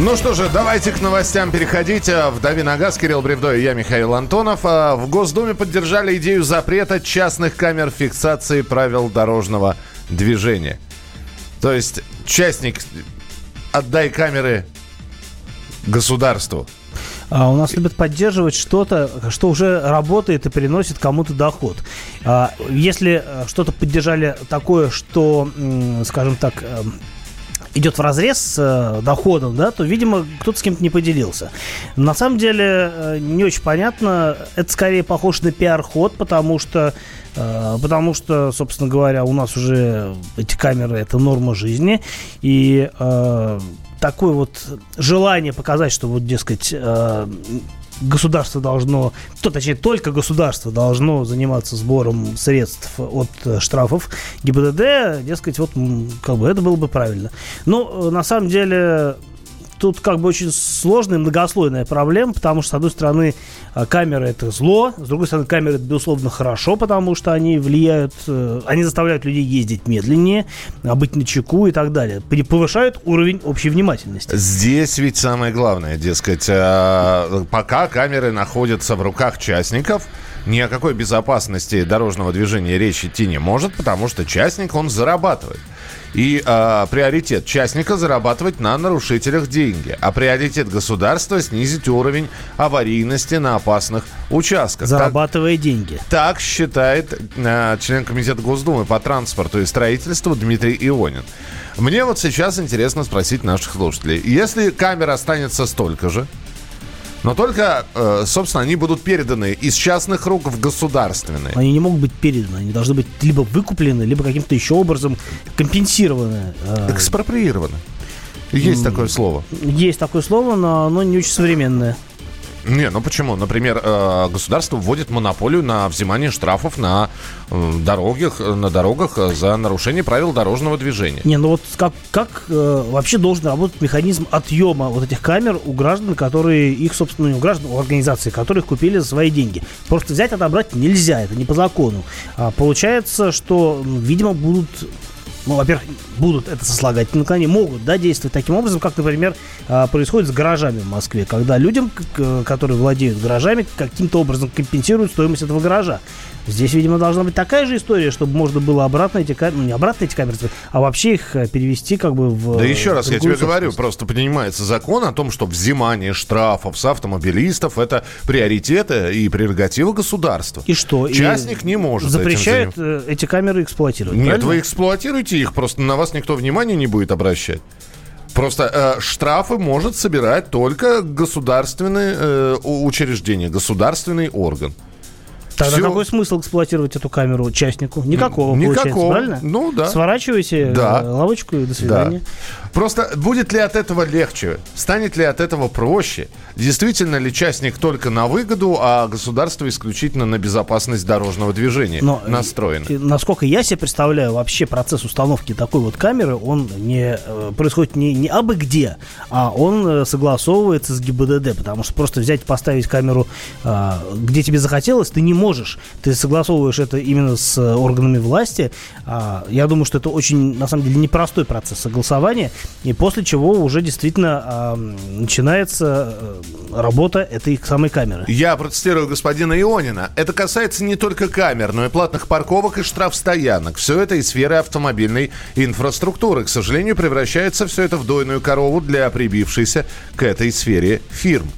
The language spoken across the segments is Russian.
Ну что же, давайте к новостям переходить. Вдави на газ, Кирилл Бревдо и я, Михаил Антонов. А, в Госдуме поддержали идею запрета частных камер фиксации правил дорожного движения. То есть частник, отдай камеры государству. А у нас любят поддерживать что-то, что уже работает и приносит кому-то доход. А, если э, что-то поддержали такое, что, скажем так, эм, идет в разрез с э, доходом, да, то, видимо, кто-то с кем-то не поделился. На самом деле, э, не очень понятно. Это скорее похоже на пиар-ход, потому что, э, потому что, собственно говоря, у нас уже эти камеры это норма жизни. И э, такое вот желание показать, что вот, дескать, э, государство должно, то, точнее, только государство должно заниматься сбором средств от э, штрафов ГИБДД, дескать, вот как бы это было бы правильно. Но э, на самом деле тут как бы очень сложная, многослойная проблема, потому что, с одной стороны, а, камеры это зло, с другой стороны, камеры это, безусловно, хорошо, потому что они влияют, э, они заставляют людей ездить медленнее, а быть на чеку и так далее. Повышают уровень общей внимательности. Здесь ведь самое главное, дескать, а, пока камеры находятся в руках частников, ни о какой безопасности дорожного движения речь идти не может, потому что частник, он зарабатывает. И э, приоритет частника зарабатывать на нарушителях деньги, а приоритет государства снизить уровень аварийности на опасных участках. Зарабатывая так, деньги. Так считает э, член комитета Госдумы по транспорту и строительству Дмитрий Ионин. Мне вот сейчас интересно спросить наших слушателей. Если камера останется столько же, но только, э, собственно, они будут переданы из частных рук в государственные. Они не могут быть переданы, они должны быть либо выкуплены, либо каким-то еще образом компенсированы. Э. Экспроприированы. Есть такое слово. Есть такое слово, но оно не очень современное. Не, ну почему? Например, э, государство вводит монополию на взимание штрафов на э, дорогах, на дорогах за нарушение правил дорожного движения. Не, ну вот как, как э, вообще должен работать механизм отъема вот этих камер у граждан, которые их, собственно, у граждан, у организаций, которых купили за свои деньги. Просто взять, отобрать нельзя, это не по закону. А получается, что, видимо, будут ну, во-первых, будут это сослагательные наклонения, могут, да, действовать таким образом, как, например, а, происходит с гаражами в Москве, когда людям, которые владеют гаражами, каким-то образом компенсируют стоимость этого гаража. Здесь, видимо, должна быть такая же история, чтобы можно было обратно эти камеры, ну не обратно эти камеры, а вообще их э, перевести как бы в... Да еще раз я тебе говорю, просто принимается закон о том, что взимание штрафов с автомобилистов это приоритеты и прерогатива государства. И что? Частник и не может. Запрещает э, эти камеры эксплуатировать. Нет, правильно? вы эксплуатируете их, просто на вас никто внимания не будет обращать. Просто э, штрафы может собирать только государственное э, учреждение, государственный орган. Тогда Все. какой смысл эксплуатировать эту камеру частнику? Никакого, Никакого. правильно? Ну да. Сворачивайте да. лавочку и до свидания. Да. Просто будет ли от этого легче? Станет ли от этого проще? Действительно ли частник только на выгоду, а государство исключительно на безопасность дорожного движения Но, настроено? И, насколько я себе представляю, вообще процесс установки такой вот камеры, он не э, происходит не, не абы где, а он э, согласовывается с ГИБДД, потому что просто взять и поставить камеру, э, где тебе захотелось, ты не можешь. Ты согласовываешь это именно с органами власти. А, я думаю, что это очень, на самом деле, непростой процесс согласования. И после чего уже действительно а, начинается э, работа этой самой камеры. Я протестирую господина Ионина. Это касается не только камер, но и платных парковок и штрафстоянок. Все это из сферы автомобильной инфраструктуры. К сожалению, превращается все это в дойную корову для прибившейся к этой сфере фирм.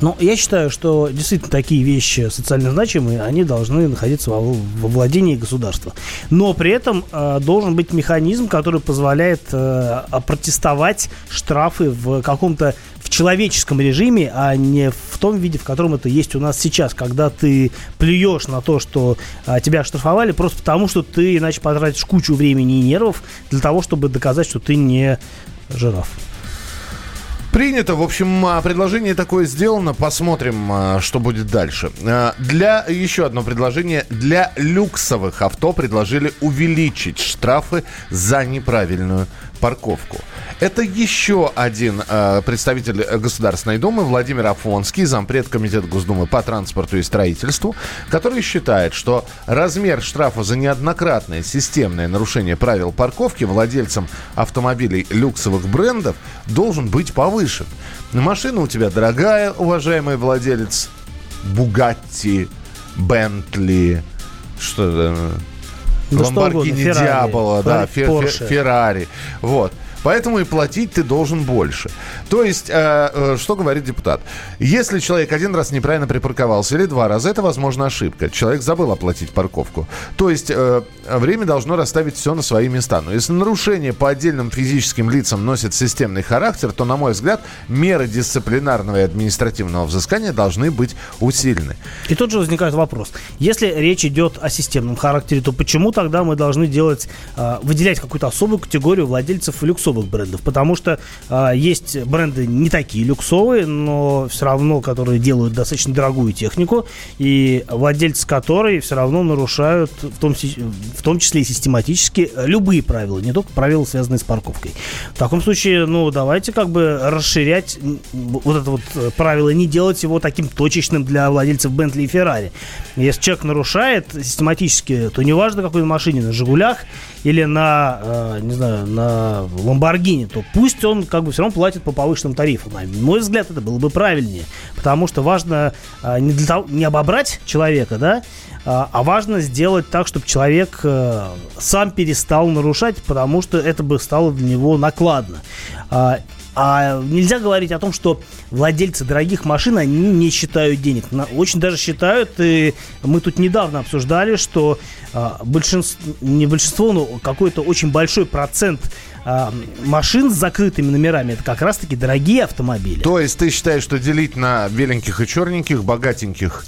Но я считаю, что действительно такие вещи социально значимые, они должны находиться во, во владении государства. Но при этом э, должен быть механизм, который позволяет э, протестовать штрафы в каком-то в человеческом режиме, а не в том виде, в котором это есть у нас сейчас, когда ты плюешь на то, что а, тебя оштрафовали, просто потому, что ты иначе потратишь кучу времени и нервов для того, чтобы доказать, что ты не жираф. Принято. В общем, а, предложение такое сделано. Посмотрим, а, что будет дальше. А, для еще одно предложение. Для люксовых авто предложили увеличить штрафы за неправильную парковку. Это еще один э, представитель Государственной Думы Владимир Афонский, зампред Комитета Госдумы по транспорту и строительству, который считает, что размер штрафа за неоднократное системное нарушение правил парковки владельцам автомобилей люксовых брендов должен быть повышен. Машина у тебя дорогая, уважаемый владелец. Бугатти, Бентли, что Да Ламборгини Диабола, да, Фер- Фе- Фе- Порше. Феррари. Вот. Поэтому и платить ты должен больше. То есть, э, э, что говорит депутат? Если человек один раз неправильно припарковался или два раза, это, возможно, ошибка. Человек забыл оплатить парковку. То есть, э, время должно расставить все на свои места. Но если нарушение по отдельным физическим лицам носит системный характер, то, на мой взгляд, меры дисциплинарного и административного взыскания должны быть усилены. И тут же возникает вопрос. Если речь идет о системном характере, то почему тогда мы должны делать, а, выделять какую-то особую категорию владельцев люксовых брендов? Потому что а, есть бренды не такие люксовые, но все равно, которые делают достаточно дорогую технику, и владельцы которой все равно нарушают, в том, в том числе и систематически, любые правила, не только правила, связанные с парковкой. В таком случае, ну, давайте как бы расширять вот это вот э, правило, не делать его таким точечным для владельцев Бентли и Феррари. Если человек нарушает систематически, то неважно, какой на машине, на Жигулях или на, э, не знаю, на Ламборгини, то пусть он как бы все равно платит по повышенным тарифам. На мой взгляд, это было бы правильнее. Потому что важно э, не, для того, не обобрать человека, да, а а важно сделать так, чтобы человек э, сам перестал нарушать, потому что это бы стало для него накладно. А, нельзя говорить о том, что владельцы дорогих машин, они не считают денег. На- Очень даже считают, и мы тут недавно обсуждали, что а, большинство, не большинство, но какой-то очень большой процент а, машин с закрытыми номерами, это как раз-таки дорогие автомобили. То есть ты считаешь, что делить на беленьких и черненьких, богатеньких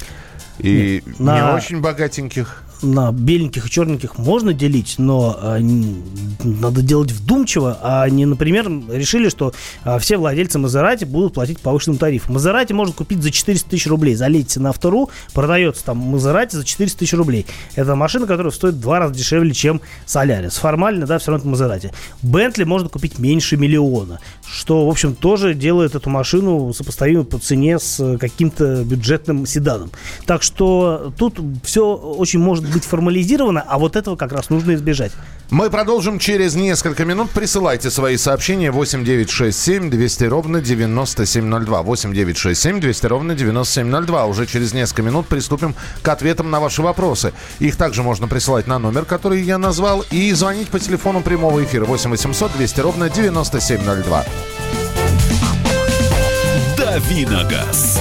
и Нет, не на- очень богатеньких? На беленьких и черненьких можно делить, но н- надо делать вдумчиво, а не, например, решили, что а, все владельцы Мазерати будут платить повышенным тарифом. Мазерати можно купить за 400 тысяч рублей. Залейте на автору, продается там Мазерати за 400 тысяч рублей. Это машина, которая стоит в два раза дешевле, чем Солярис. Формально, да, все равно это Мазерати. Бентли можно купить меньше миллиона, что, в общем, тоже делает эту машину сопоставимой по цене с э, каким-то бюджетным седаном. Так что тут все очень может быть формализировано, а вот этого как раз нужно избежать. Мы продолжим через несколько минут. Присылайте свои сообщения 8967 200 ровно 9702. 8967 200 ровно 9702. Уже через несколько минут приступим к ответам на ваши вопросы. Их также можно присылать на номер, который я назвал, и звонить по телефону прямого эфира 8 800 200 ровно 9702. Давиногаз.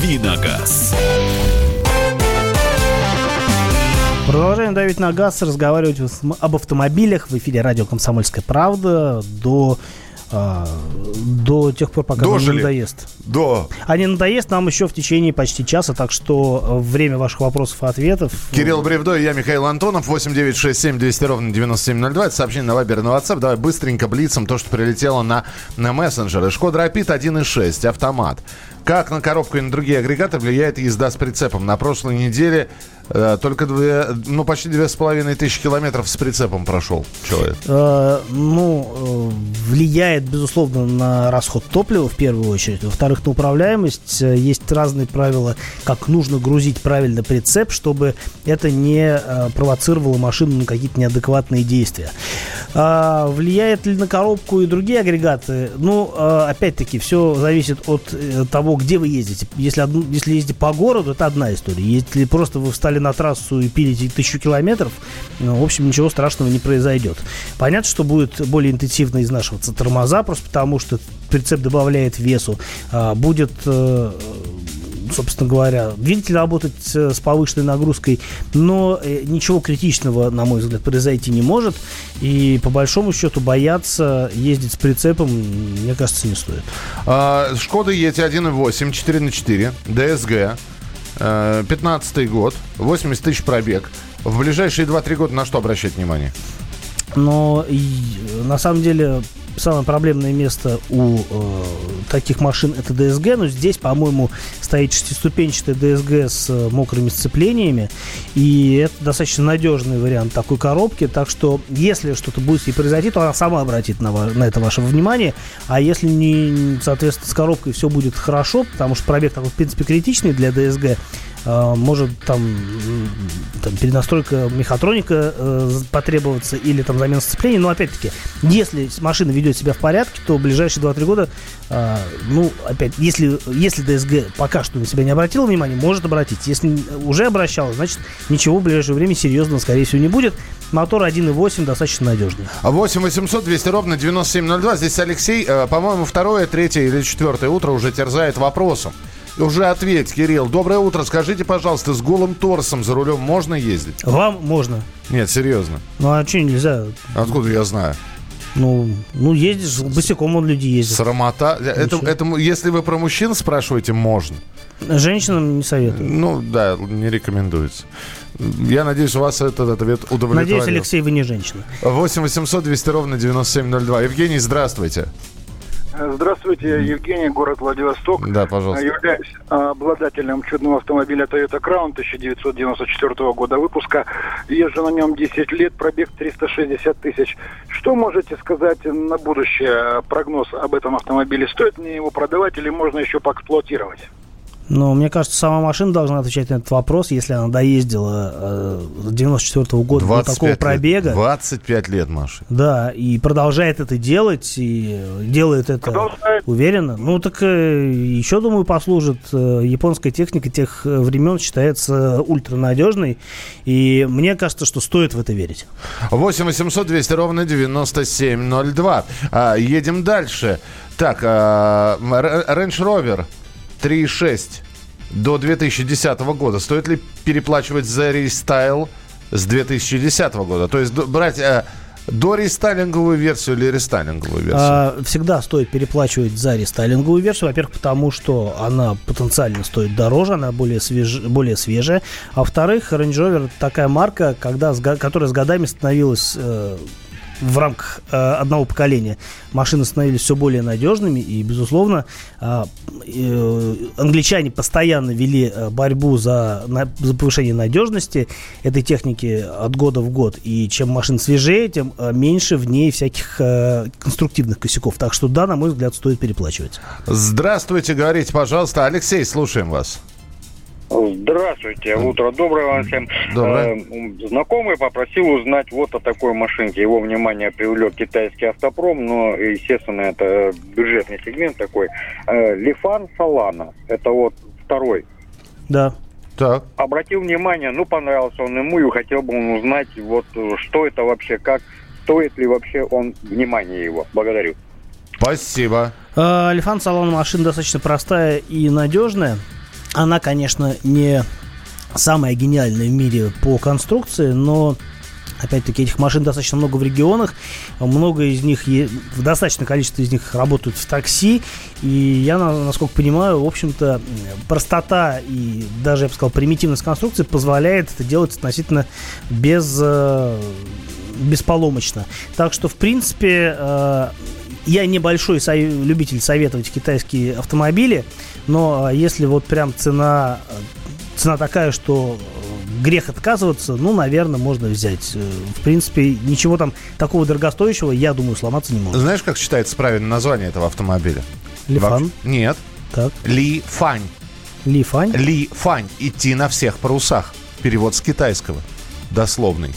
Давиногаз. Продолжаем давить на газ, разговаривать об автомобилях в эфире радио «Комсомольская правда» до, а, до тех пор, пока вам не Дожили. надоест. Да. А не надоест нам еще в течение почти часа, так что э, время ваших вопросов и ответов. Кирилл Бревдо и я, Михаил Антонов. 8967 200 ровно 9702. Это сообщение на Вайбер на WhatsApp. Давай быстренько блицем то, что прилетело на, на мессенджеры. Шкода Рапид 1.6, автомат. Как на коробку и на другие агрегаты влияет езда с прицепом? На прошлой неделе э, только две, ну, почти две с половиной тысячи километров с прицепом прошел человек. Э, ну, э, влияет, безусловно, на расход топлива в первую очередь. Во-вторых, на управляемость. Э, Есть разные правила, как нужно грузить правильно прицеп, чтобы это не э, провоцировало машину на какие-то неадекватные действия. А, влияет ли на коробку и другие агрегаты? Ну, э, опять-таки, все зависит от э, того, где вы ездите. Если, если ездите по городу, это одна история. Если просто вы встали на трассу и пилите тысячу километров, ну, в общем, ничего страшного не произойдет. Понятно, что будет более интенсивно изнашиваться тормоза, просто потому что прицеп добавляет весу. А, будет э, собственно говоря, двигатель работать э, с повышенной нагрузкой, но э, ничего критичного, на мой взгляд, произойти не может. И по большому счету бояться ездить с прицепом, мне кажется, не стоит. А, Шкода Ети 1.8, 4 на 4, ДСГ. 15 год, 80 тысяч пробег. В ближайшие 2-3 года на что обращать внимание? Но на самом деле самое проблемное место у э, таких машин это DSG, но здесь, по-моему, стоит шестиступенчатая DSG с э, мокрыми сцеплениями, и это достаточно надежный вариант такой коробки, так что если что-то будет и произойти, то она сама обратит на, на это ваше внимание, а если не, соответственно, с коробкой все будет хорошо, потому что пробег такой, в принципе, критичный для а, может там, там перенастройка мехатроника э, потребоваться или там замена сцепления. Но опять-таки, если машина ведет себя в порядке, то в ближайшие 2-3 года, э, ну, опять, если, если DSG пока что на себя не обратила внимания, может обратить. Если уже обращалась, значит, ничего в ближайшее время серьезного, скорее всего, не будет. Мотор 1.8 достаточно надежный. 8 800 200 ровно 9702. Здесь Алексей, э, по-моему, второе, третье или четвертое утро уже терзает вопросом. Уже ответь, Кирилл. Доброе утро. Скажите, пожалуйста, с голым торсом за рулем можно ездить? Вам можно. Нет, серьезно. Ну а что нельзя? Откуда я знаю? Ну, ну ездишь, босиком он люди ездят. Срамота. Это, это, если вы про мужчин спрашиваете, можно. Женщинам не советую. Ну, да, не рекомендуется. Я надеюсь, у вас этот ответ удовлетворил. Надеюсь, Алексей, вы не женщина. 8 800 200 ровно 9702. Евгений, здравствуйте. Здравствуйте, Евгений, город Владивосток. Да, пожалуйста. Являюсь обладателем чудного автомобиля Toyota Crown 1994 года выпуска. Езжу на нем 10 лет, пробег 360 тысяч. Что можете сказать на будущее, прогноз об этом автомобиле? Стоит мне его продавать или можно еще поэксплуатировать? Но мне кажется, сама машина должна отвечать на этот вопрос, если она доездила э, с 94 -го года до такого лет. пробега. 25 лет, Маша. Да, и продолжает это делать, и делает это продолжает. уверенно. Ну, так э, еще, думаю, послужит. Э, японская техника тех э, времен считается ультранадежной, и мне кажется, что стоит в это верить. 8 800 200 ровно 9702. А, едем дальше. Так, а, Range Rover 3,6 до 2010 года. Стоит ли переплачивать за рестайл с 2010 года? То есть брать э, до рестайлинговую версию или рестайлинговую версию? А, всегда стоит переплачивать за рестайлинговую версию. Во-первых, потому что она потенциально стоит дороже, она более, свеж... более свежая. А во-вторых, Range Rover такая марка, когда, которая с годами становилась э, в рамках э, одного поколения машины становились все более надежными, и, безусловно, э, э, англичане постоянно вели э, борьбу за, на, за повышение надежности этой техники от года в год. И чем машина свежее, тем э, меньше в ней всяких э, конструктивных косяков. Так что, да, на мой взгляд, стоит переплачивать. Здравствуйте, говорите, пожалуйста. Алексей, слушаем вас. Здравствуйте, утро доброе вам всем. Доброе. Э, знакомый попросил узнать вот о такой машинке. Его внимание привлек китайский автопром, но, естественно, это бюджетный сегмент такой. Э, Лифан Салана. Это вот второй. Да. Так. Обратил внимание, ну, понравился он ему, и хотел бы он узнать, вот, что это вообще, как, стоит ли вообще он внимания его. Благодарю. Спасибо. Э, Лифан Салана машина достаточно простая и надежная. Она, конечно, не самая гениальная в мире по конструкции, но Опять-таки, этих машин достаточно много в регионах. Много из них, в достаточное количество из них работают в такси. И я, насколько понимаю, в общем-то, простота и даже, я бы сказал, примитивность конструкции позволяет это делать относительно без, э, бесполомочно. Так что, в принципе, э, я небольшой любитель советовать китайские автомобили, но а, если вот прям цена, цена такая, что э, грех отказываться, ну, наверное, можно взять. Э, в принципе, ничего там такого дорогостоящего, я думаю, сломаться не может. Знаешь, как считается правильное название этого автомобиля? Лифан? Вообще? Нет. Так. Ли Фань. Ли Фань? Ли Фань. Идти на всех парусах. Перевод с китайского. Дословный.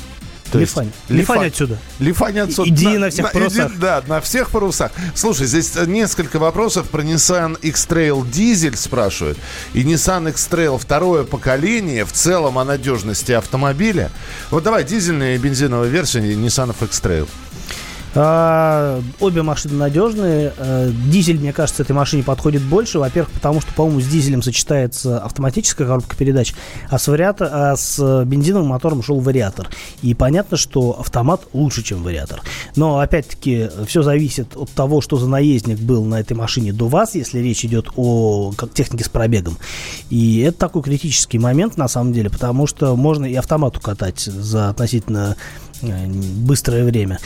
То Лифань. Есть, Лифань. Лифань отсюда. Лифань отсюда. Иди на, на всех на, парусах. Иди, да, на всех парусах. Слушай, здесь несколько вопросов про Nissan X-Trail дизель спрашивают. И Nissan X-Trail второе поколение в целом о надежности автомобиля. Вот давай, дизельная и бензиновая версия Nissan X-Trail. А, обе машины надежные. А, дизель, мне кажется, этой машине подходит больше. Во-первых, потому что, по-моему, с дизелем сочетается автоматическая коробка передач, а с, вариатор, а с бензиновым мотором шел вариатор. И понятно, что автомат лучше, чем вариатор. Но, опять-таки, все зависит от того, что за наездник был на этой машине до вас, если речь идет о технике с пробегом. И это такой критический момент, на самом деле, потому что можно и автомат укатать за относительно быстрое время.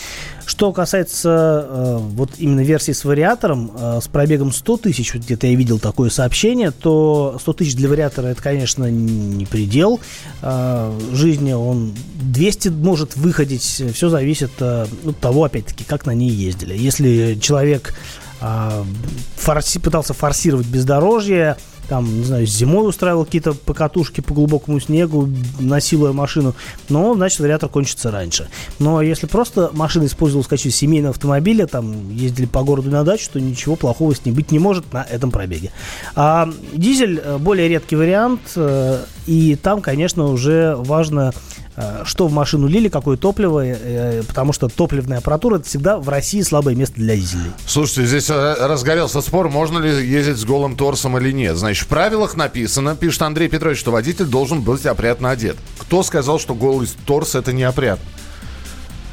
Что касается э, вот именно версии с вариатором, э, с пробегом 100 тысяч, вот где-то я видел такое сообщение, то 100 тысяч для вариатора это, конечно, не предел э, жизни. Он 200 может выходить, все зависит э, от того, опять-таки, как на ней ездили. Если человек э, форси, пытался форсировать бездорожье, там, не знаю, зимой устраивал какие-то покатушки по глубокому снегу, насилуя машину, но, значит, вариатор кончится раньше. Но если просто машина использовалась в качестве семейного автомобиля, там, ездили по городу на дачу, то ничего плохого с ней быть не может на этом пробеге. А дизель э, более редкий вариант, э, и там, конечно, уже важно что в машину лили, какое топливо, э, потому что топливная аппаратура это всегда в России слабое место для дизелей. Слушайте, здесь э, разгорелся спор, можно ли ездить с голым торсом или нет. Значит, в правилах написано, пишет Андрей Петрович, что водитель должен быть опрятно одет. Кто сказал, что голый торс это не опрятно?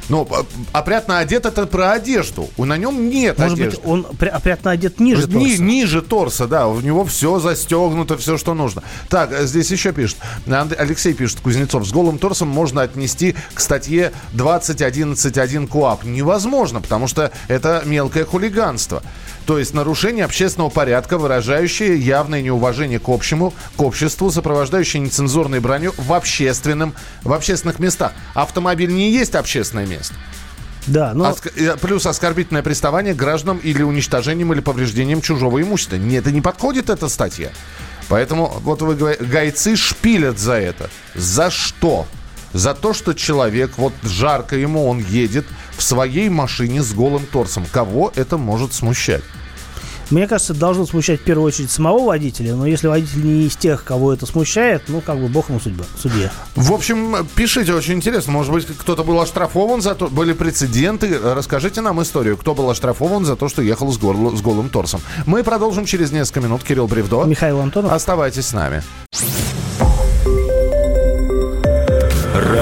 Ну, опрятно одет это про одежду. На нем нет Может одежды. быть, он опрятно одет ниже Ни, торса. Ниже торса, да. У него все застегнуто, все, что нужно. Так, э, здесь еще пишет. Алексей пишет, Кузнецов, с голым торсом можно отнести к статье 20.11.1 КУАП. Невозможно, потому что это мелкое хулиганство. То есть нарушение общественного порядка, выражающее явное неуважение к общему, к обществу, сопровождающее нецензурной броню в, общественном, в общественных местах. Автомобиль не есть общественное место. Да, но... Оск... Плюс оскорбительное приставание гражданам или уничтожением или повреждением чужого имущества. Нет, это не подходит эта статья. Поэтому вот вы говорите, гайцы шпилят за это. За что? За то, что человек, вот жарко ему, он едет в своей машине с голым торсом. Кого это может смущать? Мне кажется, это должно смущать в первую очередь самого водителя, но если водитель не из тех, кого это смущает, ну, как бы бог ему судьба, судья. В общем, пишите, очень интересно. Может быть, кто-то был оштрафован за то, были прецеденты. Расскажите нам историю, кто был оштрафован за то, что ехал с, гор... с голым торсом. Мы продолжим через несколько минут. Кирилл Бревдо. Михаил Антонов. Оставайтесь с нами.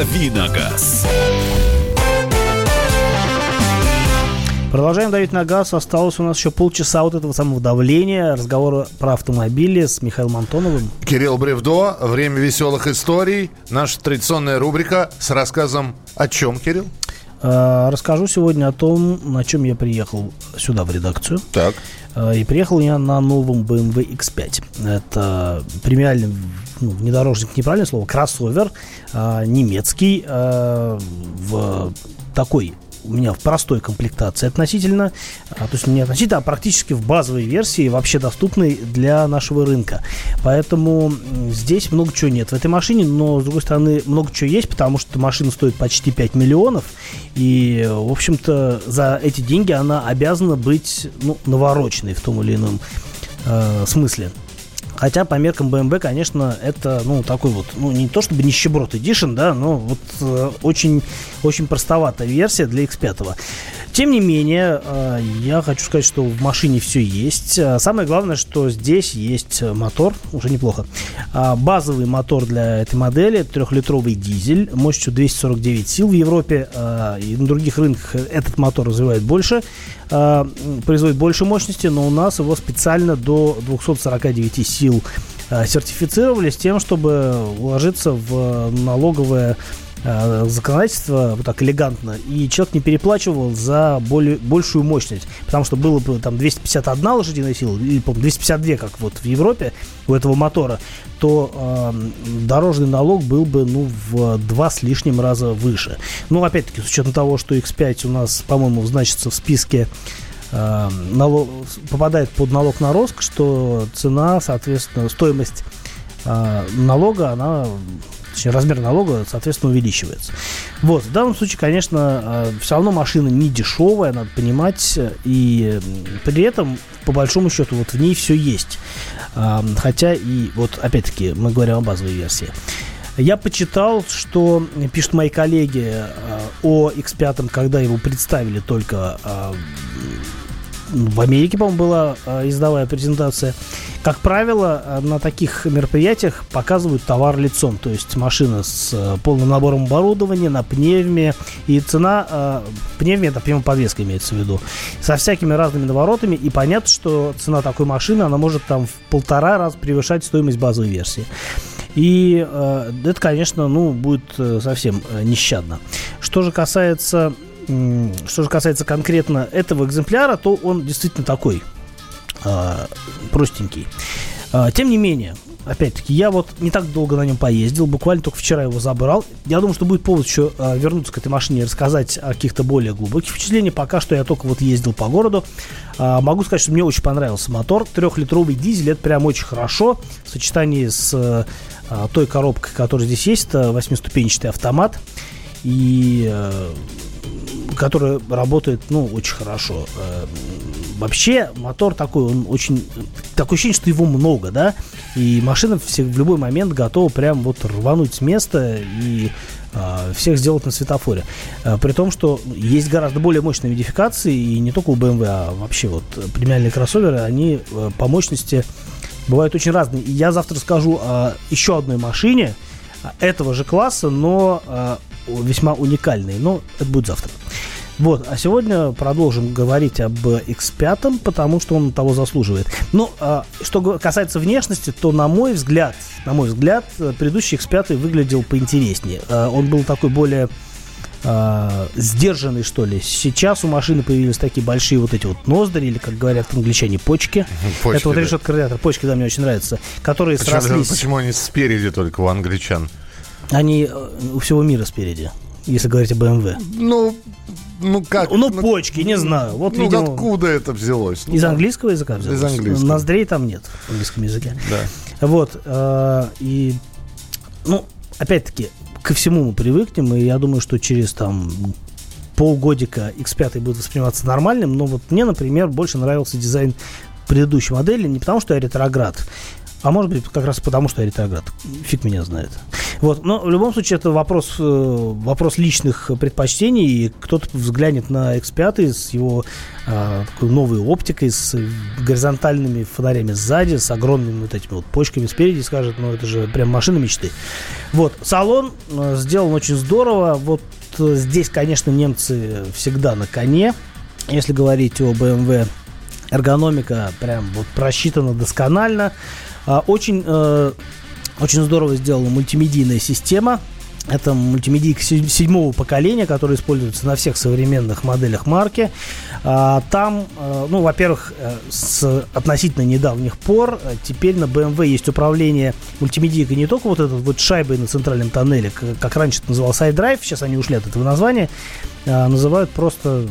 Давиногаз. Продолжаем давить на газ. Осталось у нас еще полчаса вот этого самого давления, разговора про автомобили с Михаилом Антоновым. Кирилл Бревдо, время веселых историй. Наша традиционная рубрика с рассказом о чем, Кирилл? А, расскажу сегодня о том, на чем я приехал сюда в редакцию. Так. А, и приехал я на новом BMW X5. Это премиальный ну, внедорожник, неправильное слово, кроссовер э, немецкий э, в такой у меня в простой комплектации относительно, а, то есть не относительно, а практически в базовой версии, вообще доступной для нашего рынка. Поэтому здесь много чего нет в этой машине, но, с другой стороны, много чего есть, потому что машина стоит почти 5 миллионов, и, в общем-то, за эти деньги она обязана быть ну, навороченной в том или ином э, смысле. Хотя по меркам BMW, конечно, это, ну, такой вот, ну, не то чтобы нищеброд Edition, да, но вот э, очень, очень простоватая версия для X5. Тем не менее, э, я хочу сказать, что в машине все есть. Э, самое главное, что здесь есть мотор, уже неплохо. Э, базовый мотор для этой модели, трехлитровый дизель, мощностью 249 сил в Европе э, и на других рынках этот мотор развивает больше. Э, производит больше мощности, но у нас его специально до 249 сил э, сертифицировали с тем, чтобы уложиться в налоговое э, законодательство вот так элегантно, и человек не переплачивал за более, большую мощность. Потому что было бы там 251 лошадиная сила, или, по 252, как вот в Европе у этого мотора, то э, дорожный налог был бы ну, в два с лишним раза выше. Ну, опять-таки, с учетом того, что X5 у нас, по-моему, значится в списке э, налог, попадает под налог на роскошь, что цена, соответственно, стоимость э, налога, она точнее, размер налога, соответственно, увеличивается. Вот, в данном случае, конечно, э, все равно машина не дешевая, надо понимать, и при этом, по большому счету, вот в ней все есть. Хотя и, вот, опять-таки, мы говорим о базовой версии. Я почитал, что пишут мои коллеги э, о X5, когда его представили только э, в Америке, по-моему, была э, издавая презентация. Как правило, э, на таких мероприятиях показывают товар лицом, то есть машина с э, полным набором оборудования на пневме, и цена э, пневме, это пневмоподвеска имеется в виду, со всякими разными наворотами, и понятно, что цена такой машины, она может там в полтора раза превышать стоимость базовой версии. И э, это, конечно, ну, будет совсем нещадно. Что же касается что же касается конкретно этого экземпляра, то он действительно такой э, простенький. Э, тем не менее, опять-таки, я вот не так долго на нем поездил, буквально только вчера его забрал. Я думаю, что будет повод еще э, вернуться к этой машине и рассказать о каких-то более глубоких впечатлениях. Пока что я только вот ездил по городу. Могу сказать, что мне очень понравился мотор. Трехлитровый дизель, это прям очень хорошо. В сочетании с той коробкой, которая здесь есть, это восьмиступенчатый автомат. И который работает, ну, очень хорошо. Э, вообще, мотор такой, он очень... Такое ощущение, что его много, да? И машина все, в любой момент готова прям вот рвануть с места и э, всех сделать на светофоре. Э, при том, что есть гораздо более мощные модификации, и не только у BMW, а вообще вот премиальные кроссоверы, они э, по мощности бывают очень разные. Я завтра расскажу о еще одной машине этого же класса, но весьма уникальный, но это будет завтра. Вот, а сегодня продолжим говорить об X5, потому что он того заслуживает. Ну, а, что касается внешности, то, на мой взгляд, на мой взгляд, предыдущий X5 выглядел поинтереснее. А, он был такой более а, сдержанный, что ли. Сейчас у машины появились такие большие вот эти вот ноздри, или, как говорят англичане, почки. почки Это вот решетка радиатора, почки, да, мне очень нравятся, которые почему, срослись. Почему они спереди только у англичан? Они э, у всего мира спереди, если говорить о BMW. Ну, ну как? Ну, ну почки, не знаю. Вот, ну, видимо, откуда это взялось? Ну, из английского языка взялось? Из английского. Ноздрей там нет в английском языке. Да. Вот. Э, и, ну, опять-таки, ко всему мы привыкнем, и я думаю, что через там полгодика X5 будет восприниматься нормальным, но вот мне, например, больше нравился дизайн предыдущей модели, не потому что я ретроград, а может быть, как раз потому, что я ретроград. Фиг меня знает. Вот. Но в любом случае, это вопрос, э, вопрос личных предпочтений. И кто-то взглянет на X5 с его э, новой оптикой, с горизонтальными фонарями сзади, с огромными вот этими вот почками спереди, и скажет, ну, это же прям машина мечты. Вот. Салон э, сделан очень здорово. Вот э, здесь, конечно, немцы всегда на коне. Если говорить о BMW, эргономика прям вот просчитана досконально. А, очень, э, очень здорово сделана мультимедийная система. Это мультимедийка седьмого поколения, которая используется на всех современных моделях марки. А, там, э, ну, во-первых, э, с относительно недавних пор теперь на BMW есть управление мультимедийкой не только вот этой вот шайбой на центральном тоннеле, как раньше это назывался iDrive, сейчас они ушли от этого названия, а называют просто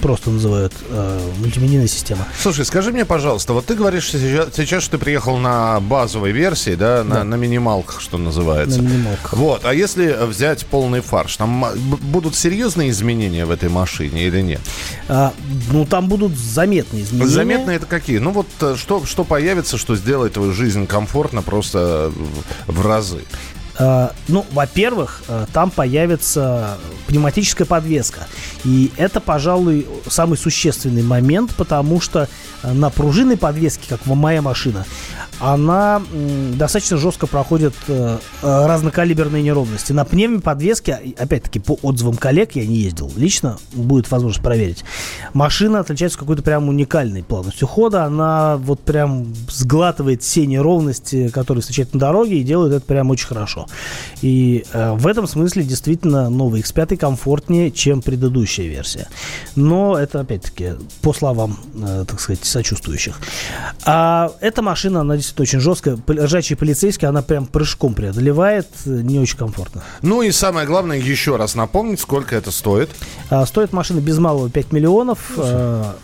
просто называют э, мультимедийная система. Слушай, скажи мне, пожалуйста, вот ты говоришь сейчас, сейчас что ты приехал на базовой версии, да, на, да. на минималках, что называется. На минималках. Вот, а если взять полный фарш, там будут серьезные изменения в этой машине или нет? А, ну, там будут заметные изменения. Заметные это какие? Ну, вот э, что, что появится, что сделает твою жизнь комфортно просто в разы? Э, ну, во-первых, э, там появится пневматическая подвеска. И это, пожалуй, самый существенный момент, потому что э, на пружинной подвеске, как моя машина, она достаточно жестко проходит разнокалиберные неровности. На пневме подвеске, опять-таки, по отзывам коллег, я не ездил лично, будет возможность проверить, машина отличается какой-то прям уникальной плавностью хода. Она вот прям сглатывает все неровности, которые встречает на дороге, и делает это прям очень хорошо. И э, в этом смысле действительно новый X5 комфортнее, чем предыдущая версия. Но это, опять-таки, по словам, э, так сказать, сочувствующих. А эта машина, она действительно очень жесткая. Лежачий полицейский, она прям прыжком преодолевает. Не очень комфортно. Ну и самое главное, еще раз напомнить, сколько это стоит. А, стоит машина без малого 5 миллионов. А,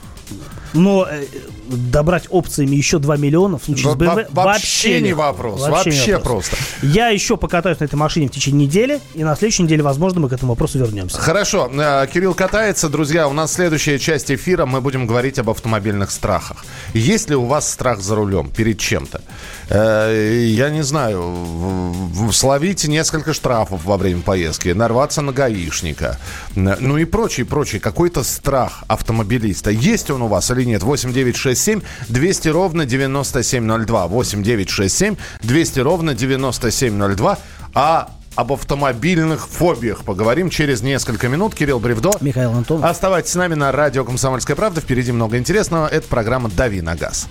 но э, добрать опциями еще 2 миллиона в случае Во- с BMW во- вообще не вопрос, вообще не просто. Я еще покатаюсь на этой машине в течение недели, и на следующей неделе, возможно, мы к этому вопросу вернемся. Хорошо, э, Кирилл катается. Друзья, у нас следующая часть эфира. Мы будем говорить об автомобильных страхах. Есть ли у вас страх за рулем перед чем-то? Э, Я не знаю, словить несколько штрафов во время поездки, нарваться на гаишника, ну и прочее, прочее. Какой-то страх автомобилиста. Есть он у вас или нет? 8967 200 ровно 9702. 8967 200 ровно 9702. А об автомобильных фобиях поговорим через несколько минут. Кирилл Бревдо. Михаил Антонов. Оставайтесь с нами на радио «Комсомольская правда». Впереди много интересного. Это программа «Дави на газ».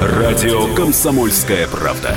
Радио «Комсомольская правда».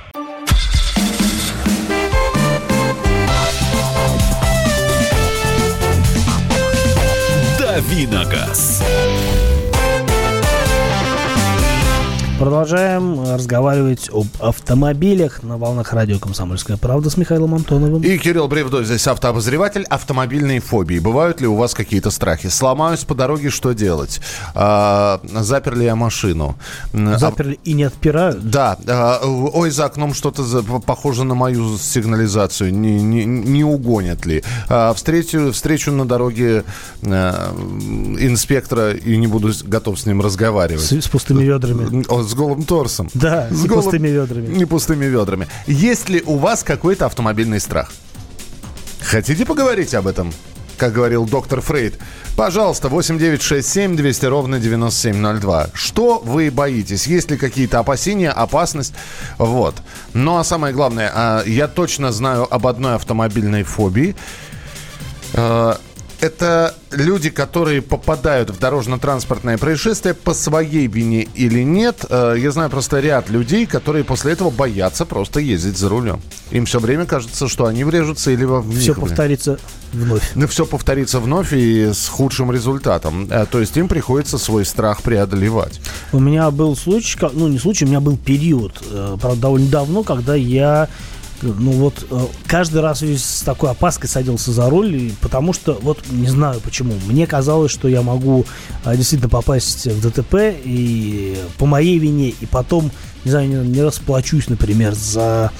Давиногаз. Продолжаем разговаривать об автомобилях на волнах радио «Комсомольская правда» с Михаилом Антоновым. И Кирилл Бревдо здесь автообозреватель. Автомобильные фобии. Бывают ли у вас какие-то страхи? Сломаюсь по дороге, что делать? А, заперли я машину. А- Заперли и не отпирают. Да, а, ой, за окном что-то за- похоже на мою сигнализацию. Не, не, не угонят ли? А, встречу, встречу на дороге а, инспектора и не буду готов с ним разговаривать. С, с пустыми ведрами. С голым торсом. Да, С и голым- пустыми ведрами. Не пустыми ведрами. Есть ли у вас какой-то автомобильный страх? Хотите поговорить об этом? Как говорил доктор Фрейд. Пожалуйста, 8967 200 ровно 9702. Что вы боитесь? Есть ли какие-то опасения, опасность? Вот. Ну, а самое главное, а, я точно знаю об одной автомобильной фобии. Это люди, которые попадают в дорожно-транспортное происшествие по своей вине или нет. Э, Я знаю просто ряд людей, которые после этого боятся просто ездить за рулем. Им все время кажется, что они врежутся или во Все них врежутся. повторится вновь. Ну, все повторится вновь и с худшим результатом. Э, То есть им приходится свой страх преодолевать. У меня был случай, ну не случай, у меня был период, э, правда, довольно давно, когда я ну вот э, каждый раз с такой опаской садился за руль, потому что, вот не знаю почему, мне казалось, что я могу э, действительно попасть в ДТП и по моей вине, и потом, не знаю, не, не расплачусь, например, за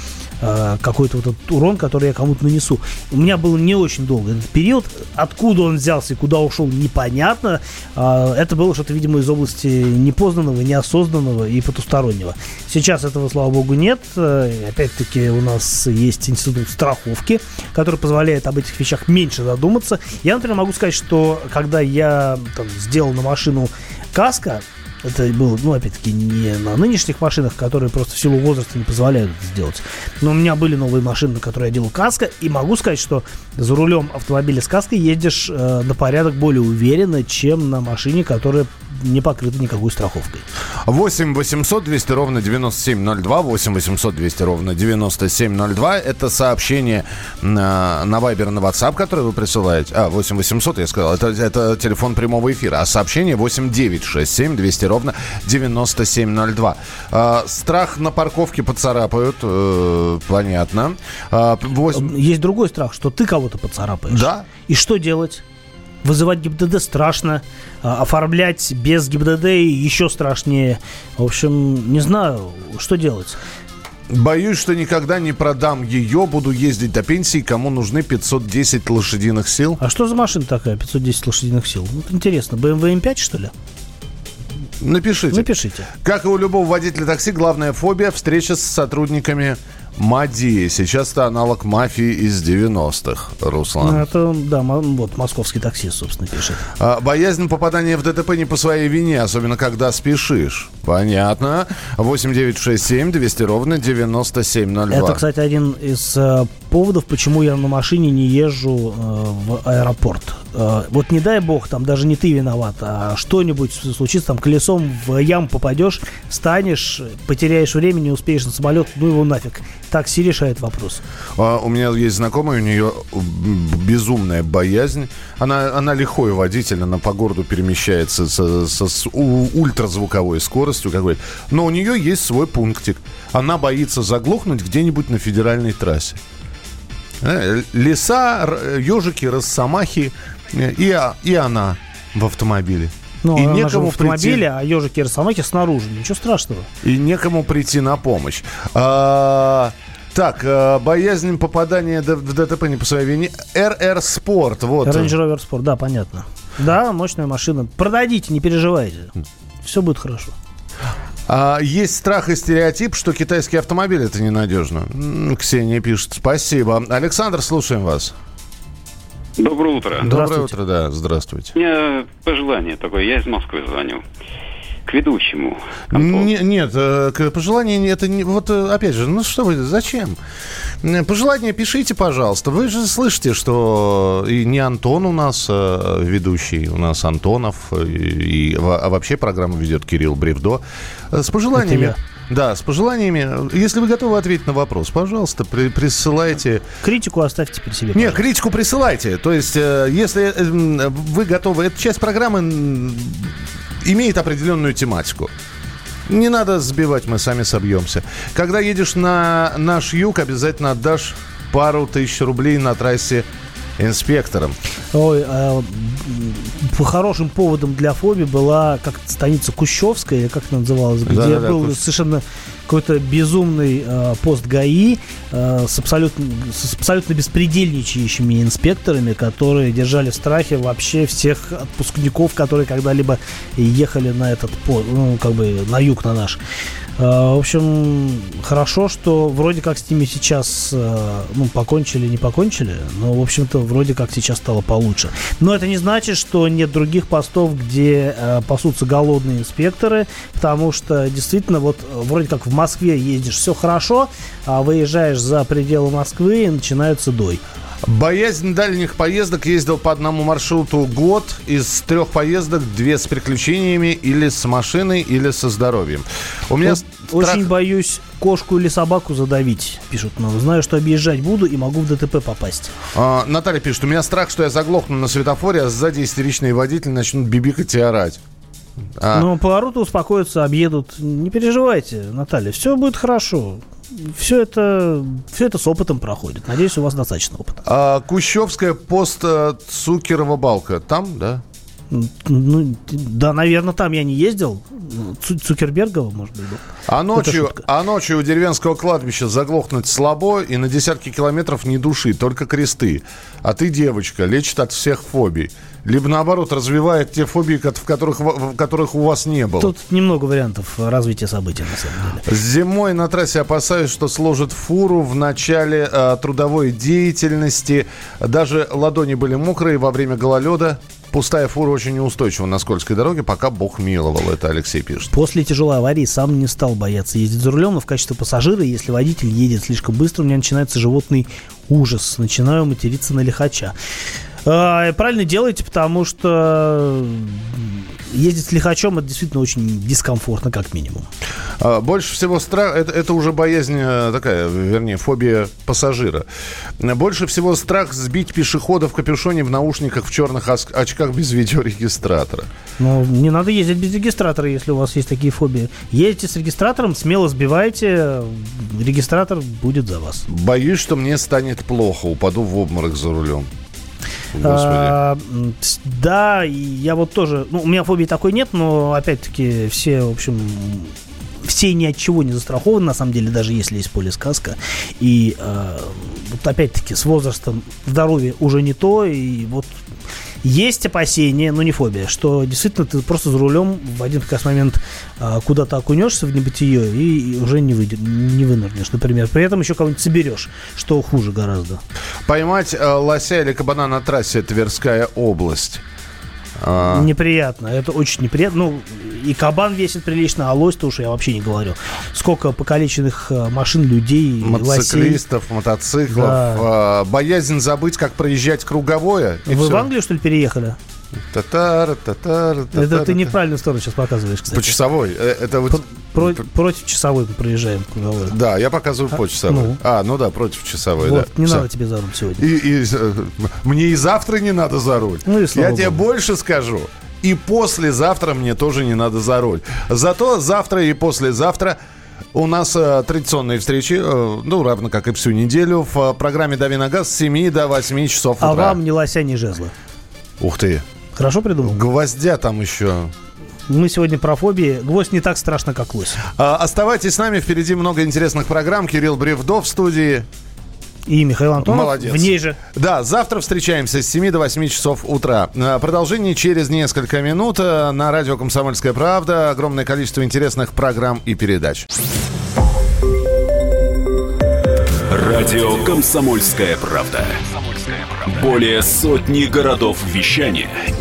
э, какой-то вот этот урон, который я кому-то нанесу. У меня был не очень долго этот период. Откуда он взялся и куда ушел, непонятно. А, Это было что-то, видимо, из области непознанного, неосознанного и потустороннего. Сейчас этого, слава богу, нет. Э, Опять-таки у нас есть институт страховки, который позволяет об этих вещах меньше задуматься. Я, например, могу сказать, что когда я там, сделал на машину каска, это было, ну, опять-таки, не на нынешних машинах, которые просто в силу возраста не позволяют это сделать. Но у меня были новые машины, на которые я делал каска, и могу сказать, что за рулем автомобиля с каской ездишь э, на порядок более уверенно, чем на машине, которая не покрыта никакой страховкой. 8 800 200 ровно 9702. 8 800 200 ровно 9702. Это сообщение на, на Viber, на WhatsApp, которое вы присылаете. А, 8 800, я сказал. Это, это телефон прямого эфира. А сообщение 8 967 200 ровно 9702. А, страх на парковке поцарапают. э, понятно. А, восемь- Есть другой страх, что ты кого-то поцарапаешь. Да. И что делать? Вызывать ГИБДД страшно, а, оформлять без ГИБДД еще страшнее. В общем, не знаю, что делать. Боюсь, что никогда не продам ее. Буду ездить до пенсии. Кому нужны 510 лошадиных сил? А что за машина такая, 510 лошадиных сил? Вот интересно, BMW M5, что ли? Напишите. Напишите. Как и у любого водителя такси, главная фобия – встреча с сотрудниками Мадия. Сейчас это аналог мафии из 90-х, Руслан. Это, да, вот московский таксист, собственно, пишет. А, боязнь попадания в ДТП не по своей вине, особенно когда спешишь. Понятно. 8967 200 ровно 9702. Это, кстати, один из э, поводов, почему я на машине не езжу э, в аэропорт. Э, вот не дай бог, там даже не ты виноват, а что-нибудь случится, там колесом в ям попадешь, станешь, потеряешь время, не успеешь на самолет, ну его нафиг. Такси решает вопрос. А, у меня есть знакомая, у нее безумная боязнь. Она, она лихой водитель, она по городу перемещается со, со, с ультразвуковой скоростью какой-то. Но у нее есть свой пунктик. Она боится заглохнуть где-нибудь на федеральной трассе. Э, леса, ежики, росомахи э, и, и она в автомобиле. Ну, и некому в автомобиле, прийти... а ежики и росомахи снаружи. Ничего страшного. И некому прийти на помощь. А, так, а, боязнь попадания в ДТП не по своей вине. РР Спорт, вот. Range Rover Sport, да, понятно. Да, мощная машина. Продадите, не переживайте. Все будет хорошо. А, есть страх и стереотип, что китайский автомобиль это ненадежно. Ксения пишет. Спасибо. Александр, слушаем вас. Доброе утро. Доброе утро, да, здравствуйте. У меня пожелание такое, я из Москвы звоню. К ведущему. Не, нет, э, пожелание это не... Вот э, опять же, ну что вы, зачем? Пожелания пишите, пожалуйста. Вы же слышите, что и не Антон у нас э, ведущий, у нас Антонов, и, и а вообще программу ведет Кирилл Бревдо. С пожеланиями... Да, с пожеланиями. Если вы готовы ответить на вопрос, пожалуйста, при, присылайте. Критику оставьте при себе. Нет, критику присылайте. То есть, э, если э, вы готовы, эта часть программы имеет определенную тематику. Не надо сбивать, мы сами собьемся. Когда едешь на наш юг, обязательно отдашь пару тысяч рублей на трассе инспекторам. Ой, э, по хорошим поводом для фобии была как станица Кущевская, как она называлась, где да, да, был да, совершенно какой-то безумный э, пост ГАИ э, с, абсолютно, с абсолютно беспредельничающими инспекторами, которые держали в страхе вообще всех отпускников, которые когда-либо ехали на этот пост, ну, как бы на юг на наш. Э, в общем, хорошо, что вроде как с ними сейчас, э, ну, покончили, не покончили, но, в общем-то, вроде как сейчас стало получше. Но это не значит, что нет других постов, где э, пасутся голодные инспекторы, потому что действительно вот вроде как в Москве ездишь, все хорошо, а выезжаешь за пределы Москвы и начинается дой. Боязнь дальних поездок ездил по одному маршруту год. Из трех поездок две с приключениями или с машиной, или со здоровьем. У меня вот страх... Очень боюсь кошку или собаку задавить, пишут. Но знаю, что объезжать буду и могу в ДТП попасть. А, Наталья пишет, у меня страх, что я заглохну на светофоре, а сзади истеричные водители начнут бибикать и орать. А. Ну, повороты успокоятся, объедут. Не переживайте, Наталья, все будет хорошо все это, все это с опытом проходит. Надеюсь, у вас достаточно опыта. А Кущевская пост э, Цукерова балка. Там, да? Ну, да, наверное, там я не ездил. Цукербергова, может быть, был. А ночью, а ночью у деревенского кладбища заглохнуть слабо и на десятки километров ни души, только кресты. А ты, девочка, лечит от всех фобий либо наоборот развивает те фобии, в которых, в которых у вас не было. Тут немного вариантов развития событий, на самом деле. Зимой на трассе опасаюсь, что сложит фуру в начале э, трудовой деятельности. Даже ладони были мокрые во время гололеда. Пустая фура очень неустойчива на скользкой дороге, пока Бог миловал. Это Алексей пишет. После тяжелой аварии сам не стал бояться ездить за рулем, но в качестве пассажира, если водитель едет слишком быстро, у меня начинается животный ужас. Начинаю материться на лихача. Э, правильно делаете, потому что ездить с лихачом это действительно очень дискомфортно, как минимум. А, больше всего страх, это, это уже боязнь э, такая, вернее, фобия пассажира. Больше всего страх сбить пешехода в капюшоне, в наушниках, в черных очках без видеорегистратора. Ну, не надо ездить без регистратора, если у вас есть такие фобии. Едете с регистратором, смело сбивайте, регистратор будет за вас. Боюсь, что мне станет плохо, упаду в обморок за рулем. А, да, я вот тоже, ну, у меня фобии такой нет, но опять-таки все, в общем, все ни от чего не застрахованы, на самом деле, даже если есть поле сказка. И э, вот опять-таки с возрастом здоровье уже не то, и вот Есть опасения, но не фобия, что действительно ты просто за рулем в один прекрасный момент а, куда-то окунешься в небытие и, и уже не, выйдет, не вынырнешь, например. При этом еще кого-нибудь соберешь, что хуже гораздо. Поймать э, лося или кабана на трассе Тверская область. А... Неприятно, это очень неприятно. Ну, и кабан весит прилично, а лось-то уж я вообще не говорю. Сколько покалеченных э, машин, людей, Мотоциклистов, лосей. мотоциклов. Да. Э, боязнь забыть, как проезжать круговое. Вы все. в Англию, что ли, переехали? Татар, татар, татар. Это ты неправильную сторону сейчас показываешь, кстати. По часовой. Э, это вот... Про, против часовой мы проезжаем круговой. Да, я показываю а, по часовой. Ну. А, ну да, против часовой, вот, да. Не Все. надо тебе за руль сегодня. И, и, мне и завтра не надо за руль. Ну, и я Богу. тебе больше скажу. И послезавтра мне тоже не надо за руль. Зато завтра и послезавтра у нас э, традиционные встречи, э, ну, равно как и всю неделю, в э, программе «Дави на газ» с 7 до 8 часов а утра. А вам ни лося, ни жезла. Ух ты. Хорошо придумал? Гвоздя там еще. Мы сегодня про фобии. Гвоздь не так страшно, как лось. А, оставайтесь с нами. Впереди много интересных программ. Кирилл Бревдов в студии. И Михаил Антонов Молодец. в ней же. Да, завтра встречаемся с 7 до 8 часов утра. А, продолжение через несколько минут а, на радио «Комсомольская правда». Огромное количество интересных программ и передач. Радио «Комсомольская правда». Более сотни городов вещания –